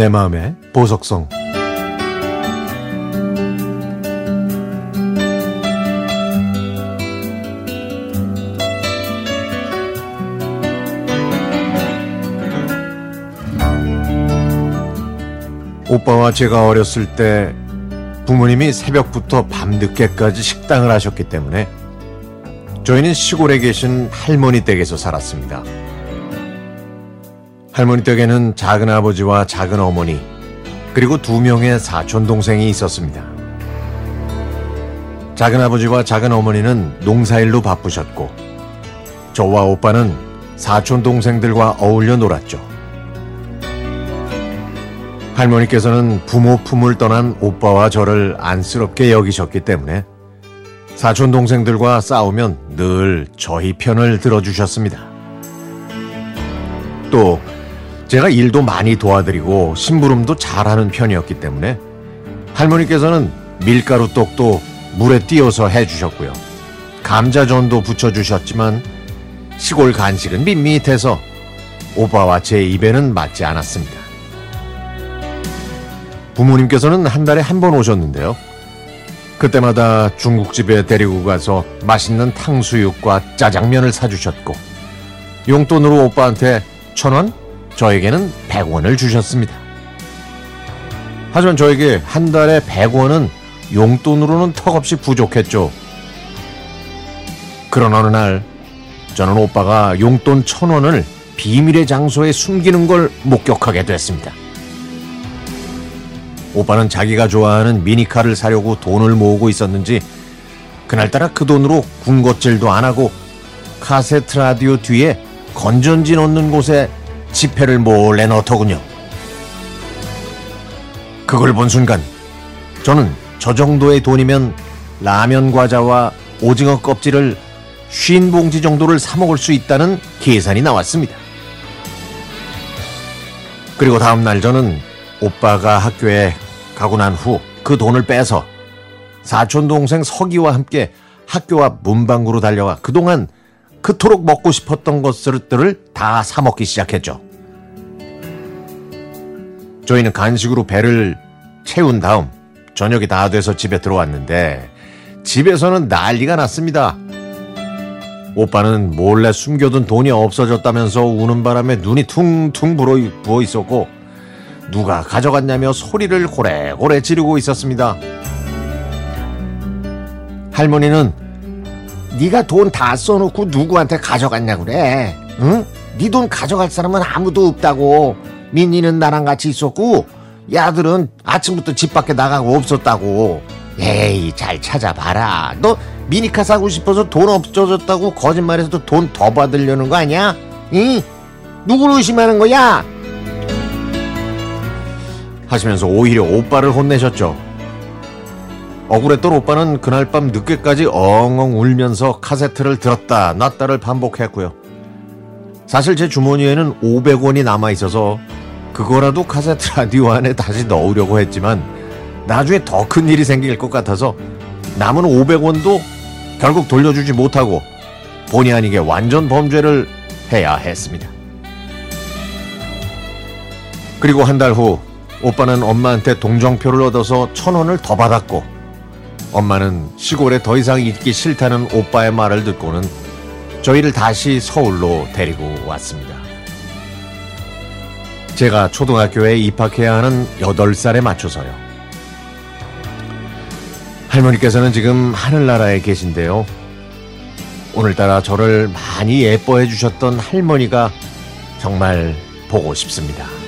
내 마음의 보석성 오빠와 제가 어렸을 때 부모님이 새벽부터 밤늦게까지 식당을 하셨기 때문에 저희는 시골에 계신 할머니 댁에서 살았습니다. 할머니 댁에는 작은 아버지와 작은 어머니, 그리고 두 명의 사촌 동생이 있었습니다. 작은 아버지와 작은 어머니는 농사일로 바쁘셨고, 저와 오빠는 사촌 동생들과 어울려 놀았죠. 할머니께서는 부모 품을 떠난 오빠와 저를 안쓰럽게 여기셨기 때문에 사촌 동생들과 싸우면 늘 저희 편을 들어주셨습니다. 또 제가 일도 많이 도와드리고 심부름도 잘하는 편이었기 때문에 할머니께서는 밀가루 떡도 물에 띄어서 해주셨고요. 감자전도 부쳐주셨지만 시골 간식은 밋밋해서 오빠와 제 입에는 맞지 않았습니다. 부모님께서는 한 달에 한 번 오셨는데요. 그때마다 중국집에 데리고 가서 맛있는 탕수육과 짜장면을 사주셨고, 용돈으로 오빠한테 천 원, 저에게는 백 원을 주셨습니다. 하지만 저에게 한 달에 백 원은 용돈으로는 턱없이 부족했죠. 그런 어느 날, 저는 오빠가 용돈 천 원을 비밀의 장소에 숨기는 걸 목격하게 됐습니다. 오빠는 자기가 좋아하는 미니카를 사려고 돈을 모으고 있었는지 그날따라 그 돈으로 군것질도 안 하고 카세트 라디오 뒤에 건전지 넣는 곳에 지폐를 몰래 넣더군요. 그걸 본 순간 저는 저 정도의 돈이면 라면 과자와 오징어 껍질을 쉰 봉지 정도를 사 먹을 수 있다는 계산이 나왔습니다. 그리고 다음 날 저는 오빠가 학교에 가고 난 후 그 돈을 빼서 사촌 동생 서기와 함께 학교 앞 문방구로 달려가 그동안 그토록 먹고 싶었던 것들을 다 사먹기 시작했죠. 저희는 간식으로 배를 채운 다음 저녁이 다 돼서 집에 들어왔는데 집에서는 난리가 났습니다. 오빠는 몰래 숨겨둔 돈이 없어졌다면서 우는 바람에 눈이 퉁퉁 부어 있었고 누가 가져갔냐며 소리를 고래고래 지르고 있었습니다. 할머니는 네가 돈 다 써놓고 누구한테 가져갔냐 그래? 응? 네 돈 가져갈 사람은 아무도 없다고. 민니는 나랑 같이 있었고 야들은 아침부터 집 밖에 나가고 없었다고. 에이 잘 찾아봐라. 너 미니카 사고 싶어서 돈 없어졌다고 거짓말해서 돈 더 받으려는 거 아니야? 응? 누구를 의심하는 거야? 하시면서 오히려 오빠를 혼내셨죠. 억울했던 오빠는 그날 밤 늦게까지 엉엉 울면서 카세트를 들었다 놨다를 반복했고요. 사실 제 주머니에는 500원이 남아 있어서 그거라도 카세트 라디오 안에 다시 넣으려고 했지만 나중에 더 큰 일이 생길 것 같아서 남은 500원도 결국 돌려주지 못하고 본의 아니게 완전 범죄를 해야 했습니다. 그리고 한 달 후 오빠는 엄마한테 동정표를 얻어서 천 원을 더 받았고 엄마는 시골에 더 이상 있기 싫다는 오빠의 말을 듣고는 저희를 다시 서울로 데리고 왔습니다. 제가 초등학교에 입학해야 하는 8살에 맞춰서요. 할머니께서는 지금 하늘나라에 계신데요. 오늘따라 저를 많이 예뻐해 주셨던 할머니가 정말 보고 싶습니다.